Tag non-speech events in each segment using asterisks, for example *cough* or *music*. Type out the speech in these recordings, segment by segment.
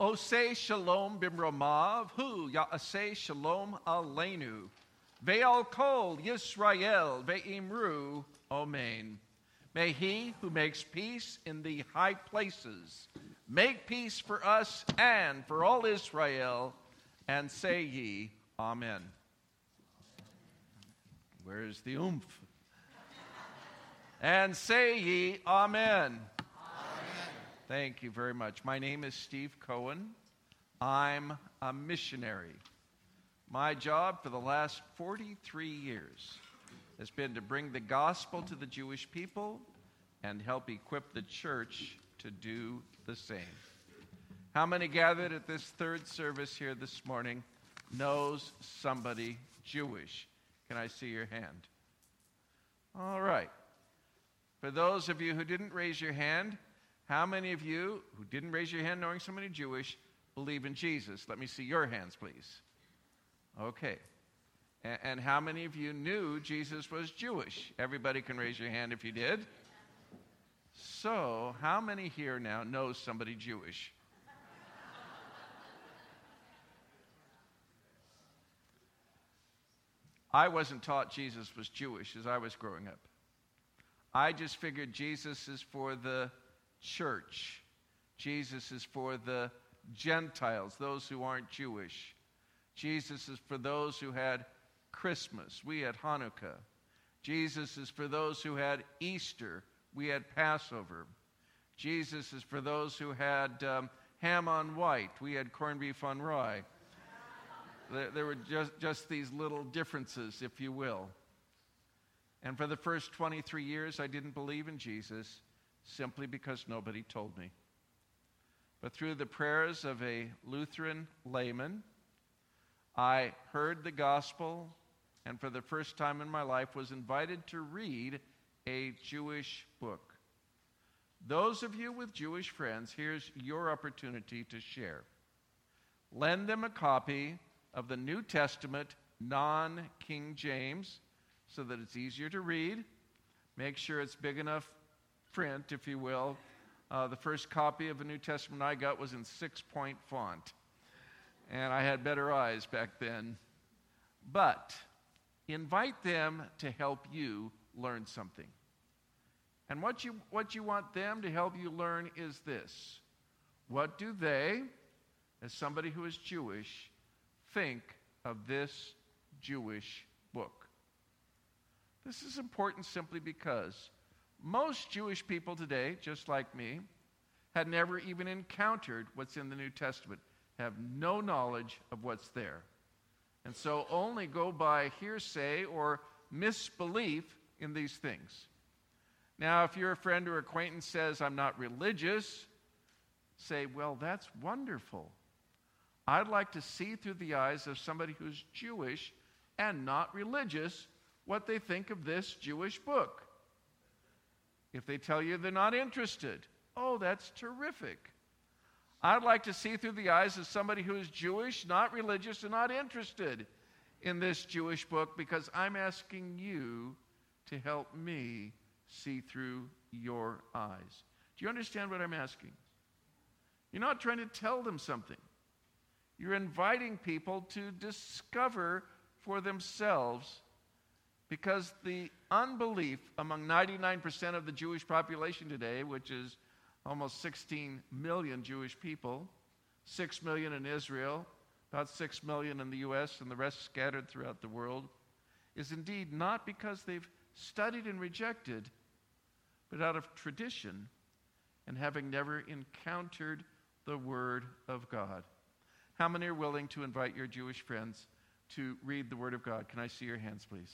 Ose shalom bimromav, hu ya'ase shalom aleinu. Ve'al kol Yisrael ve'imru omein. May he who makes peace in the high places make peace for us and for all Israel, and say ye, Amen. Where's the oomph? and say ye, Amen. Thank you very much. My name is Steve Cohen. I'm a missionary. My job for the last 43 years has been to bring the gospel to the Jewish people and help equip the church to do the same. How many gathered at this third service here this morning knows somebody Jewish? Can I see your hand? All right. For those of you who didn't raise your hand, how many of you who didn't raise your hand knowing somebody Jewish believe in Jesus? Let me see your hands, please. Okay. And, and how many of you knew Jesus was Jewish? Everybody can raise your hand if you did. So, how many here now know somebody Jewish? I wasn't taught Jesus was Jewish as I was growing up. I just figured Jesus is for the church. Jesus is for the Gentiles, those who aren't Jewish. Jesus is for those who had Christmas. We had Hanukkah. Jesus is for those who had Easter. We had Passover. Jesus is for those who had um, ham on white. We had corned beef on rye. there, there were just, just these little differences, if you will. And for the first 23 years, I didn't believe in Jesus simply because nobody told me. But through the prayers of a Lutheran layman, I heard the gospel and for the first time in my life was invited to read a Jewish book. Those of you with Jewish friends, here's your opportunity to share. Lend them a copy of the New Testament, non King James, so that it's easier to read. Make sure it's big enough print, if you will. Uh, the first copy of the New Testament I got was in six point font. And I had better eyes back then. But invite them to help you learn something. And what you, what you want them to help you learn is this What do they, as somebody who is Jewish, think of this Jewish book? This is important simply because most Jewish people today, just like me, had never even encountered what's in the New Testament, have no knowledge of what's there. And so only go by hearsay or misbelief in these things. Now, if your friend or acquaintance says, I'm not religious, say, Well, that's wonderful. I'd like to see through the eyes of somebody who's Jewish and not religious what they think of this Jewish book. If they tell you they're not interested, oh, that's terrific. I'd like to see through the eyes of somebody who is Jewish, not religious, and not interested in this Jewish book because I'm asking you to help me see through your eyes. Do you understand what I'm asking? You're not trying to tell them something. You're inviting people to discover for themselves because the unbelief among 99% of the Jewish population today, which is almost 16 million Jewish people, 6 million in Israel, about 6 million in the U.S., and the rest scattered throughout the world, is indeed not because they've studied and rejected, but out of tradition and having never encountered the Word of God. How many are willing to invite your Jewish friends to read the Word of God? Can I see your hands, please?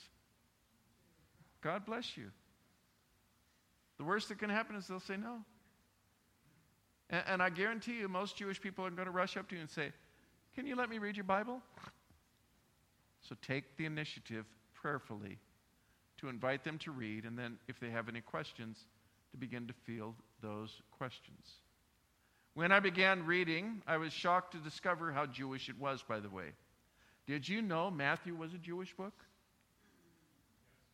God bless you. The worst that can happen is they'll say no. And, and, I guarantee you, most Jewish people are going to rush up to you and say, Can you let me read your Bible? So take the initiative prayerfully to invite them to read, and then if they have any questions, to begin to field those questions. When I began reading, I was shocked to discover how Jewish it was, by the way. Did you know Matthew was a Jewish book?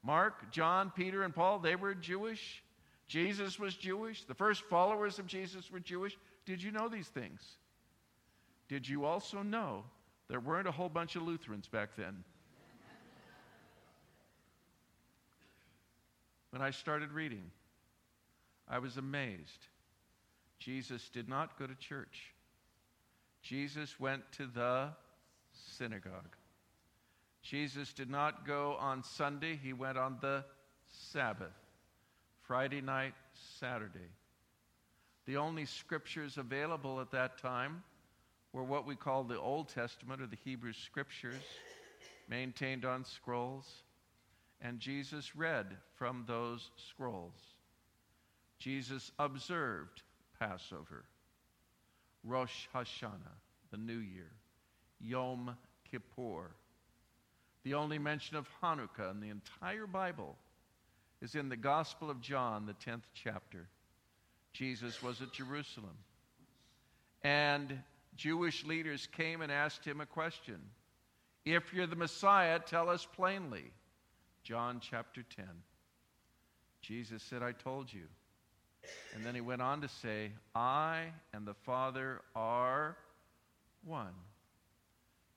Mark, John, Peter, and Paul, they were Jewish. Jesus was Jewish. The first followers of Jesus were Jewish. Did you know these things? Did you also know there weren't a whole bunch of Lutherans back then? when I started reading, I was amazed. Jesus did not go to church. Jesus went to the synagogue. Jesus did not go on Sunday, he went on the Sabbath, Friday night, Saturday. The only scriptures available at that time were what we call the Old Testament or the Hebrew scriptures, maintained on scrolls, and Jesus read from those scrolls. Jesus observed Passover, Rosh Hashanah, the New Year, Yom Kippur. The only mention of Hanukkah in the entire Bible is in the Gospel of John, the 10th chapter. Jesus was at Jerusalem. And Jewish leaders came and asked him a question If you're the Messiah, tell us plainly. John chapter 10. Jesus said, I told you. And then he went on to say, I and the Father are one.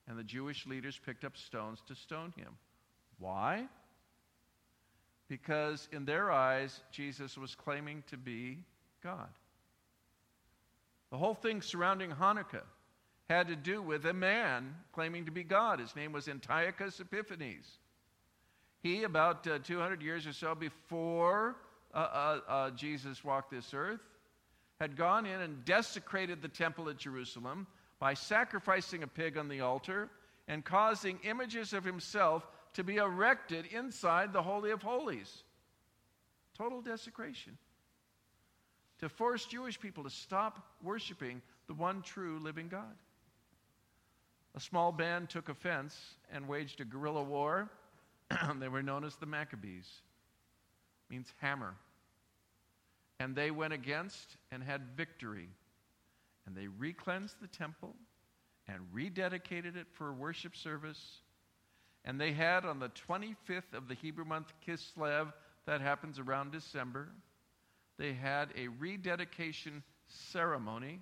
And the Jewish leaders picked up stones to stone him. Why? Because in their eyes, Jesus was claiming to be God. The whole thing surrounding Hanukkah had to do with a man claiming to be God. His name was Antiochus Epiphanes. He, about uh, 200 years or so before uh, uh, uh, Jesus walked this earth, had gone in and desecrated the temple at Jerusalem by sacrificing a pig on the altar and causing images of himself to be erected inside the Holy of Holies. Total desecration. To force Jewish people to stop worshiping the one true living God. A small band took offense and waged a guerrilla war. *clears throat* they were known as the Maccabees. Means hammer. And they went against and had victory. And they recleansed the temple and rededicated it for worship service. And they had on the 25th of the Hebrew month Kislev, that happens around December, they had a rededication ceremony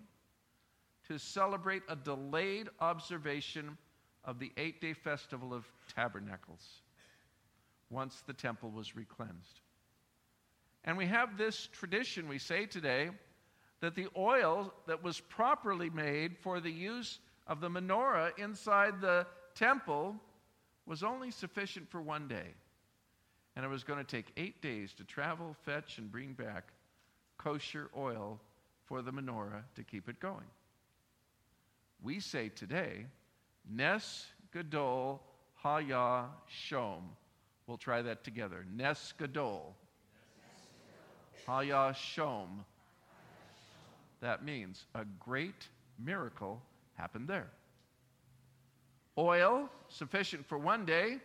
to celebrate a delayed observation of the eight day festival of tabernacles once the temple was recleansed. And we have this tradition, we say today, that the oil that was properly made for the use of the menorah inside the temple was only sufficient for one day. And it was going to take eight days to travel, fetch, and bring back kosher oil for the menorah to keep it going. We say today, Nes Gadol Haya Shom. We'll try that together. Nes Gadol Haya Shom. That means a great miracle happened there. Oil, sufficient for one day,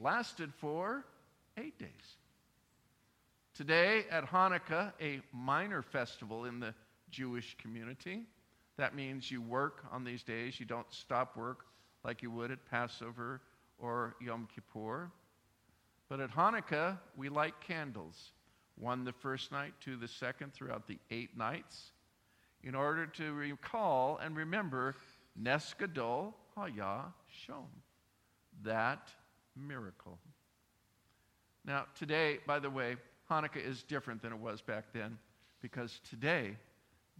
lasted for eight days. Today at Hanukkah, a minor festival in the Jewish community, that means you work on these days. You don't stop work like you would at Passover or Yom Kippur. But at Hanukkah, we light candles. One the first night, two the second, throughout the eight nights, in order to recall and remember Nes Gadol Haya Shom, that miracle. Now, today, by the way, Hanukkah is different than it was back then because today,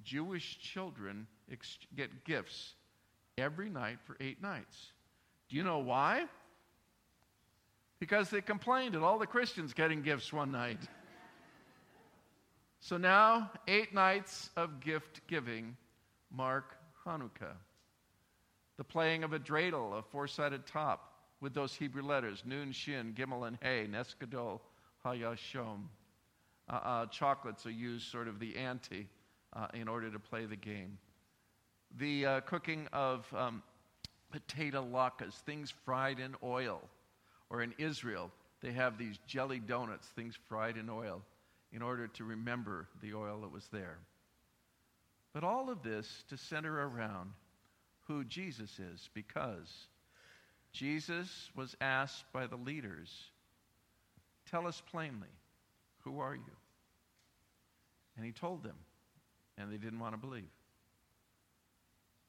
Jewish children ex- get gifts every night for eight nights. Do you know why? Because they complained at all the Christians getting gifts one night. *laughs* so now, eight nights of gift giving mark Hanukkah. The playing of a dreidel, a four sided top with those Hebrew letters, Nun, Shin, Gimel, and Hey, Nes Gadol, Hayashom. Uh, uh, chocolates are used sort of the ante uh, in order to play the game. The uh, cooking of um, potato latkes, things fried in oil. Or in Israel, they have these jelly donuts, things fried in oil, in order to remember the oil that was there. But all of this to center around who Jesus is, because Jesus was asked by the leaders, Tell us plainly, who are you? And he told them, and they didn't want to believe.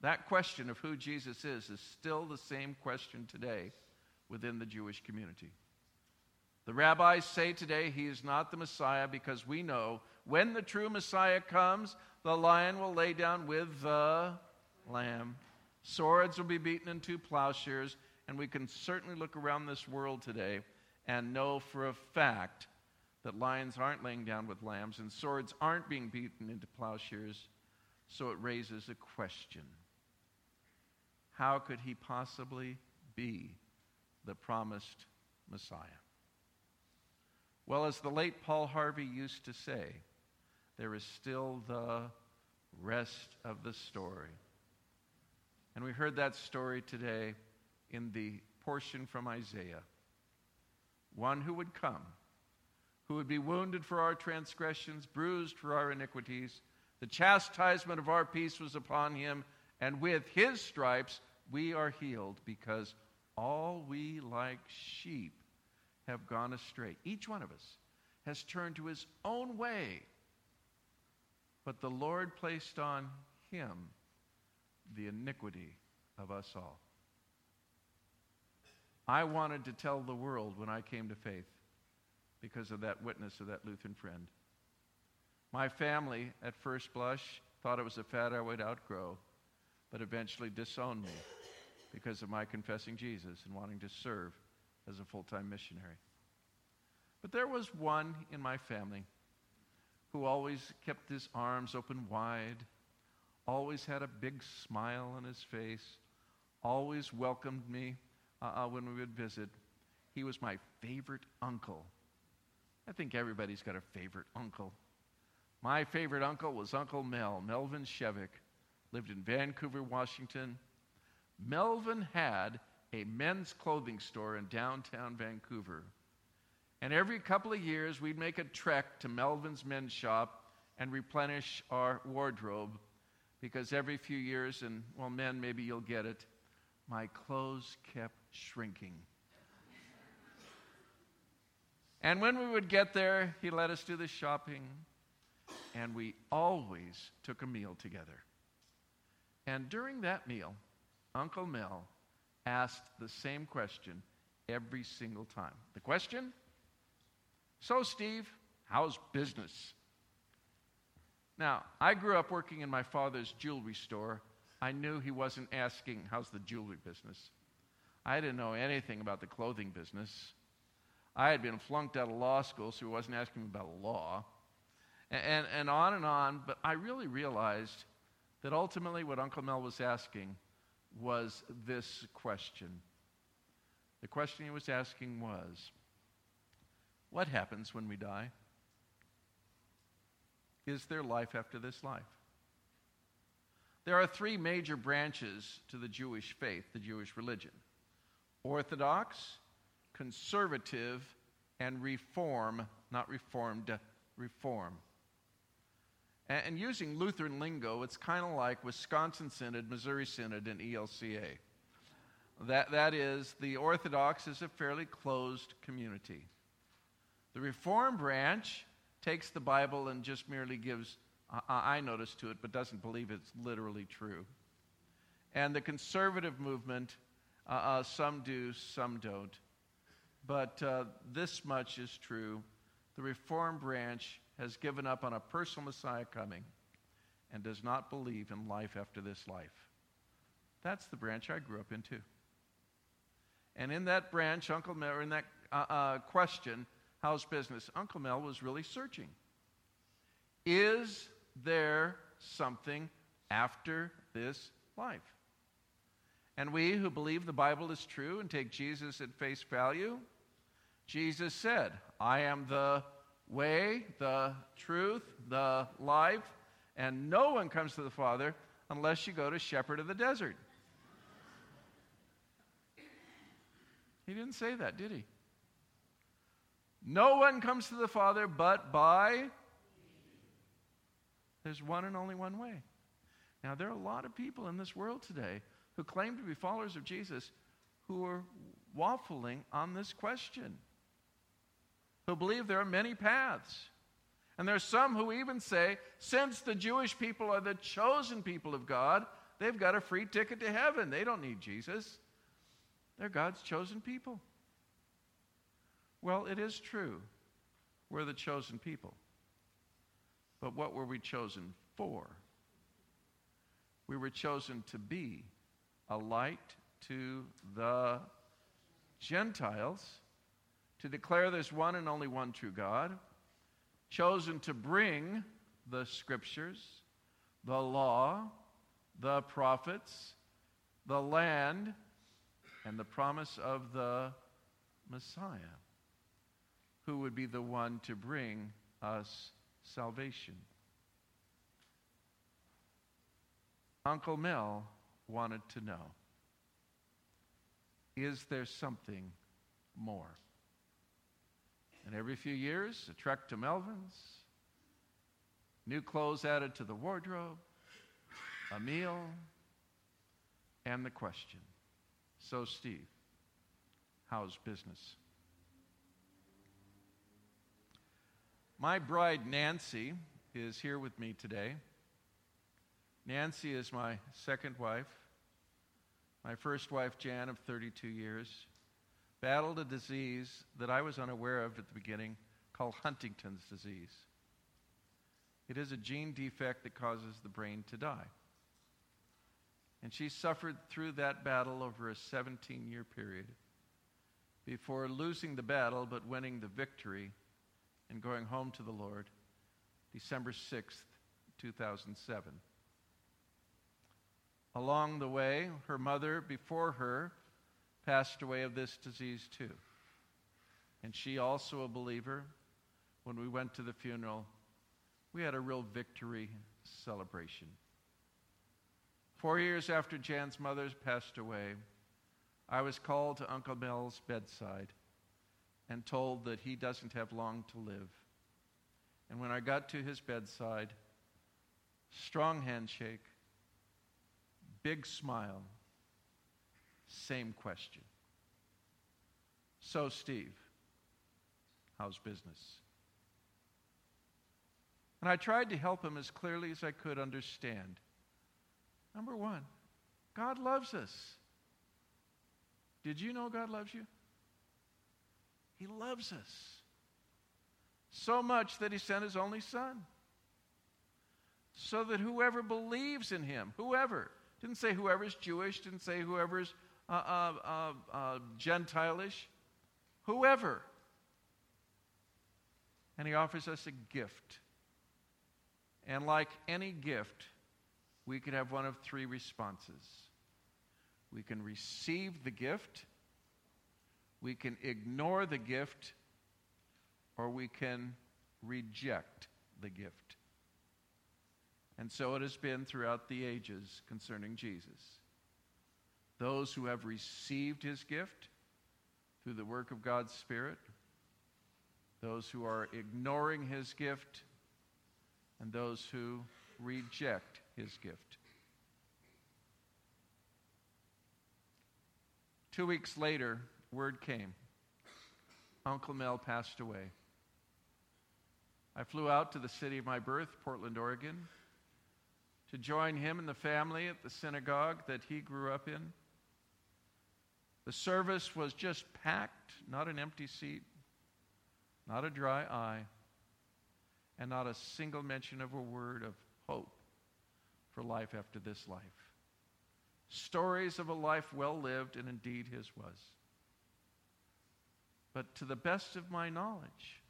That question of who Jesus is is still the same question today within the Jewish community. The rabbis say today he is not the Messiah because we know when the true Messiah comes, the lion will lay down with the lamb. Swords will be beaten into plowshares, and we can certainly look around this world today and know for a fact that lions aren't laying down with lambs and swords aren't being beaten into plowshares. So it raises a question How could he possibly be the promised Messiah? Well, as the late Paul Harvey used to say, there is still the rest of the story. And we heard that story today in the portion from Isaiah. One who would come, who would be wounded for our transgressions, bruised for our iniquities. The chastisement of our peace was upon him, and with his stripes we are healed, because all we like sheep have gone astray. Each one of us has turned to his own way. But the Lord placed on him the iniquity of us all. I wanted to tell the world when I came to faith because of that witness of that Lutheran friend. My family, at first blush, thought it was a fad I would outgrow, but eventually disowned me because of my confessing Jesus and wanting to serve as a full time missionary. But there was one in my family who always kept his arms open wide always had a big smile on his face, always welcomed me uh, uh, when we would visit. He was my favorite uncle. I think everybody's got a favorite uncle. My favorite uncle was Uncle Mel, Melvin Shevik, lived in Vancouver, Washington. Melvin had a men's clothing store in downtown Vancouver. And every couple of years, we'd make a trek to Melvin's men's shop and replenish our wardrobe because every few years, and well, men, maybe you'll get it, my clothes kept shrinking. and when we would get there, he let us do the shopping, and we always took a meal together. And during that meal, Uncle Mel asked the same question every single time. The question? So, Steve, how's business? Now, I grew up working in my father's jewelry store. I knew he wasn't asking, How's the jewelry business? I didn't know anything about the clothing business. I had been flunked out of law school, so he wasn't asking me about law. And, and, and on and on, but I really realized that ultimately what Uncle Mel was asking was this question. The question he was asking was, What happens when we die? Is there life after this life? There are three major branches to the Jewish faith, the Jewish religion Orthodox, conservative, and reform, not reformed, reform. And, and using Lutheran lingo, it's kind of like Wisconsin Synod, Missouri Synod, and ELCA. That, that is, the Orthodox is a fairly closed community. The Reform branch takes the Bible and just merely gives I notice to it, but doesn't believe it's literally true. And the conservative movement, uh, uh, some do, some don't. But uh, this much is true. The Reform branch has given up on a personal Messiah coming and does not believe in life after this life. That's the branch I grew up in too. And in that branch, Uncle Mel, in that uh, uh, question, How's business? Uncle Mel was really searching. Is there something after this life? And we who believe the Bible is true and take Jesus at face value, Jesus said, I am the way, the truth, the life, and no one comes to the Father unless you go to shepherd of the desert. He didn't say that, did he? No one comes to the Father but by. There's one and only one way. Now, there are a lot of people in this world today who claim to be followers of Jesus who are waffling on this question, who believe there are many paths. And there are some who even say, since the Jewish people are the chosen people of God, They've got a free ticket to heaven. They don't need Jesus. They're God's chosen people. Well, it is true. We're the chosen people. But what were we chosen for? We were chosen to be a light to the Gentiles, to declare there's one and only one true God, chosen to bring the scriptures, the law, the prophets, the land, and the promise of the Messiah, who would be the one to bring us salvation. Uncle Mel wanted to know is there something more? And every few years, a trek to Melvin's, new clothes added to the wardrobe, a meal, and the question So, Steve, how's business? My bride, Nancy, is here with me today. Nancy is my second wife. My first wife, Jan, of 32 years, battled a disease that I was unaware of at the beginning called Huntington's disease. It is a gene defect that causes the brain to die. And she suffered through that battle over a 17 year period before losing the battle but winning the victory and going home to the Lord December 6th, 2007. Along the way, her mother before her passed away of this disease too. And she, also a believer, when we went to the funeral, we had a real victory celebration. Four years after Jan's mother passed away, I was called to Uncle Mel's bedside and told that he doesn't have long to live. And when I got to his bedside, strong handshake, big smile, same question. So, Steve, how's business? And I tried to help him as clearly as I could understand. Number one, God loves us. Did you know God loves you? He loves us so much that He sent His only Son. So that whoever believes in Him, whoever, didn't say whoever's Jewish, didn't say whoever's uh, uh, uh, uh, Gentilish, whoever. And He offers us a gift. And like any gift, we could have one of three responses. We can receive the gift, we can ignore the gift, or we can reject the gift. And so it has been throughout the ages concerning Jesus. Those who have received his gift through the work of God's Spirit, those who are ignoring his gift, and those who reject his gift. Two weeks later, word came Uncle Mel passed away. I flew out to the city of my birth, Portland, Oregon to join him and the family at the synagogue that he grew up in. The service was just packed, not an empty seat, not a dry eye, and not a single mention of a word of hope for life after this life. Stories of a life well lived, and indeed his was. But to the best of my knowledge,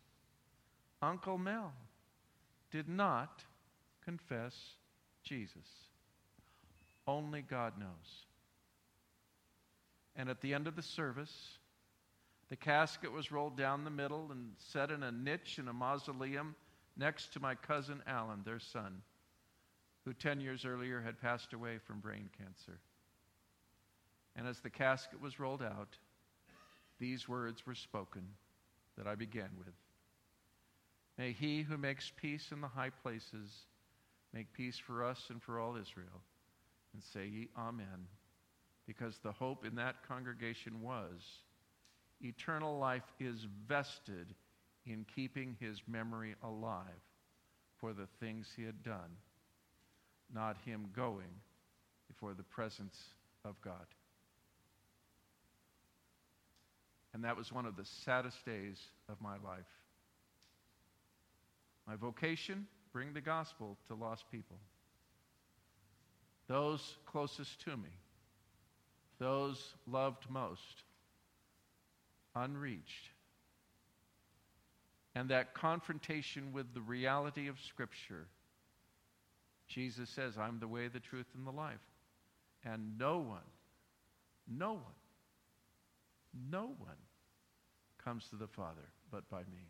Uncle Mel did not confess Jesus. Only God knows. And at the end of the service, the casket was rolled down the middle and set in a niche in a mausoleum next to my cousin Alan, their son, who 10 years earlier had passed away from brain cancer. And as the casket was rolled out, these words were spoken that I began with May he who makes peace in the high places Make peace for us and for all Israel. And say ye Amen. Because the hope in that congregation was eternal life is vested in keeping his memory alive for the things he had done, not him going before the presence of God. And that was one of the saddest days of my life. My vocation, bring the gospel to lost people. Those closest to me, those loved most, unreached. And that confrontation with the reality of Scripture. Jesus says, I'm the way, the truth, and the life. And no one, no one, no one comes to the Father but by me.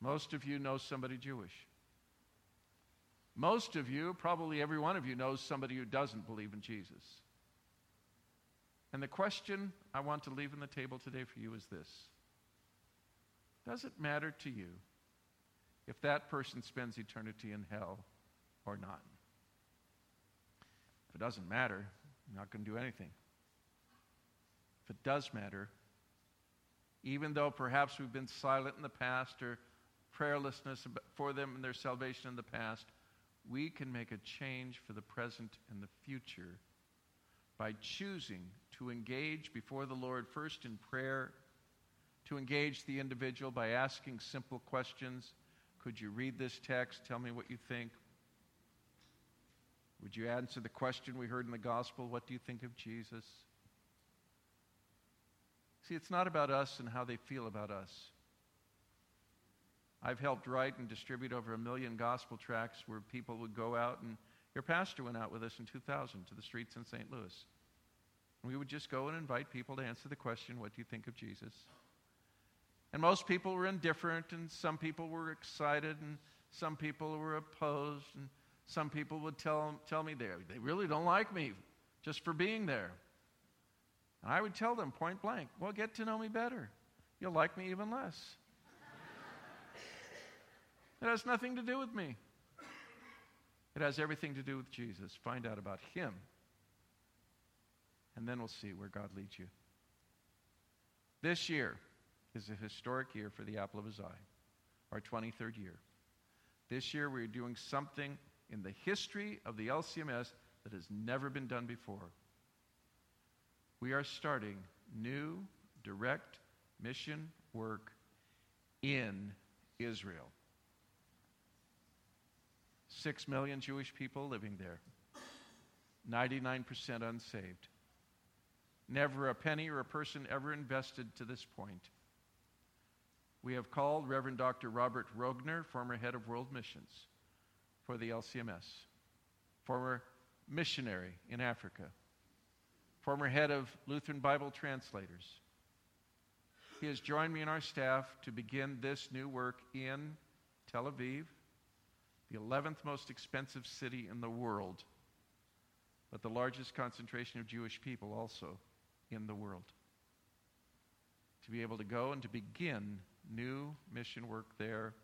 Most of you know somebody Jewish. Most of you, probably every one of you, knows somebody who doesn't believe in Jesus. And the question I want to leave on the table today for you is this Does it matter to you if that person spends eternity in hell or not? If it doesn't matter, I'm not going to do anything. If it does matter, even though perhaps we've been silent in the past or prayerlessness for them and their salvation in the past, we can make a change for the present and the future by choosing to engage before the Lord first in prayer, to engage the individual by asking simple questions. Could you read this text? Tell me what you think. Would you answer the question we heard in the gospel? What do you think of Jesus? See, it's not about us and how they feel about us. I've helped write and distribute over a million gospel tracts where people would go out, and your pastor went out with us in 2000 to the streets in St. Louis. We would just go and invite people to answer the question, What do you think of Jesus? And most people were indifferent, and some people were excited, and some people were opposed, and some people would tell, tell me they, they really don't like me just for being there. And I would tell them point blank, Well, get to know me better. You'll like me even less. It has nothing to do with me. It has everything to do with Jesus. Find out about Him. And then we'll see where God leads you. This year is a historic year for the apple of His eye, our 23rd year. This year we're doing something in the history of the LCMS that has never been done before. We are starting new direct mission work in Israel. Six million Jewish people living there, 99% unsaved. Never a penny or a person ever invested to this point. We have called Reverend Dr. Robert Roegner, former head of World Missions for the LCMS, former missionary in Africa, former head of Lutheran Bible translators. He has joined me and our staff to begin this new work in Tel Aviv, the 11th most expensive city in the world, but the largest concentration of Jewish people also in the world. To be able to go and to begin new mission work there,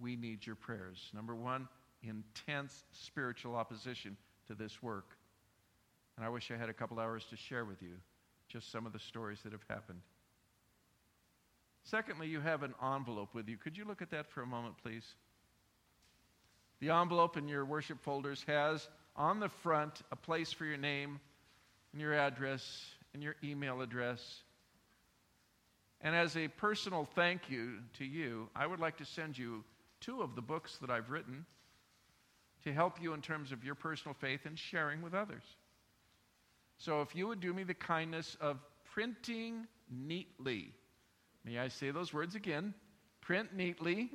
we need your prayers. Number one, intense spiritual opposition to this work. And I wish I had a couple hours to share with you just some of the stories that have happened. Secondly, you have an envelope with you. Could you look at that for a moment, please? The envelope in your worship folders has on the front a place for your name and your address and your email address. And as a personal thank you to you, I would like to send you two of the books that I've written to help you in terms of your personal faith and sharing with others. So if you would do me the kindness of printing neatly, may I say those words again? Print neatly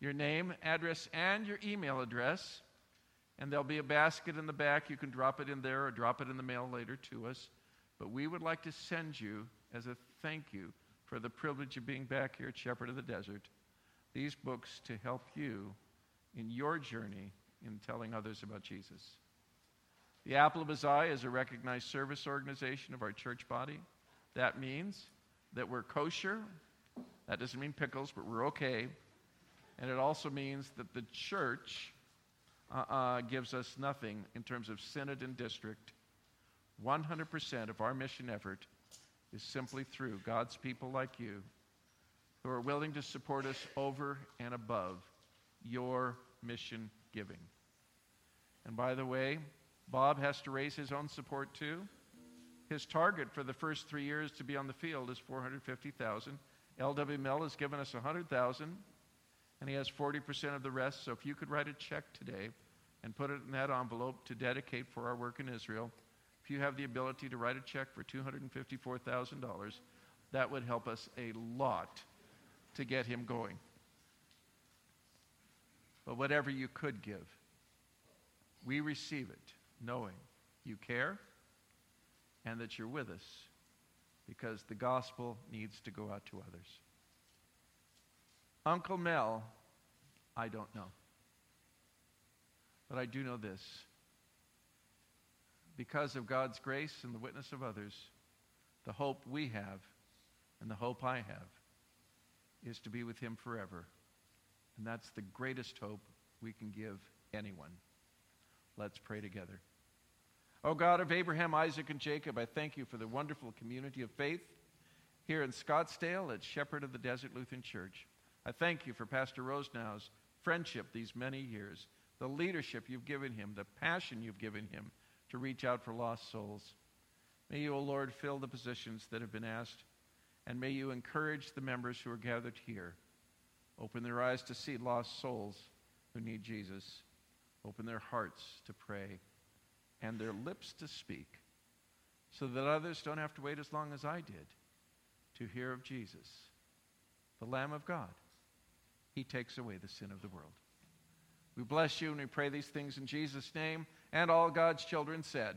your name, address, and your email address. And there'll be a basket in the back. You can drop it in there or drop it in the mail later to us. But we would like to send you, as a thank you for the privilege of being back here at Shepherd of the Desert, these books to help you in your journey in telling others about Jesus. The Apple of His Eye is a recognized service organization of our church body. That means that we're kosher. That doesn't mean pickles, but we're okay. And it also means that the church uh, uh, gives us nothing in terms of synod and district. 100% of our mission effort is simply through God's people like you who are willing to support us over and above your mission giving. And by the way, Bob has to raise his own support too. His target for the first three years to be on the field is 450,000. LWML has given us 100,000, and he has 40% of the rest. So if you could write a check today and put it in that envelope to dedicate for our work in Israel, if you have the ability to write a check for $254,000, that would help us a lot to get him going. But whatever you could give, we receive it knowing you care and that you're with us because the gospel needs to go out to others. Uncle Mel, I don't know. But I do know this. Because of God's grace and the witness of others, the hope we have and the hope I have is to be with him forever. And that's the greatest hope we can give anyone. Let's pray together. Oh God of Abraham, Isaac, and Jacob, I thank you for the wonderful community of faith here in Scottsdale at Shepherd of the Desert Lutheran Church. I thank you for Pastor Rosenau's friendship these many years, the leadership you've given him, the passion you've given him to reach out for lost souls. May you, O Lord, fill the positions that have been asked, and may you encourage the members who are gathered here. Open their eyes to see lost souls who need Jesus. Open their hearts to pray and their lips to speak so that others don't have to wait as long as I did to hear of Jesus, the Lamb of God. He takes away the sin of the world. We bless you and we pray these things in Jesus' name. And all God's children said,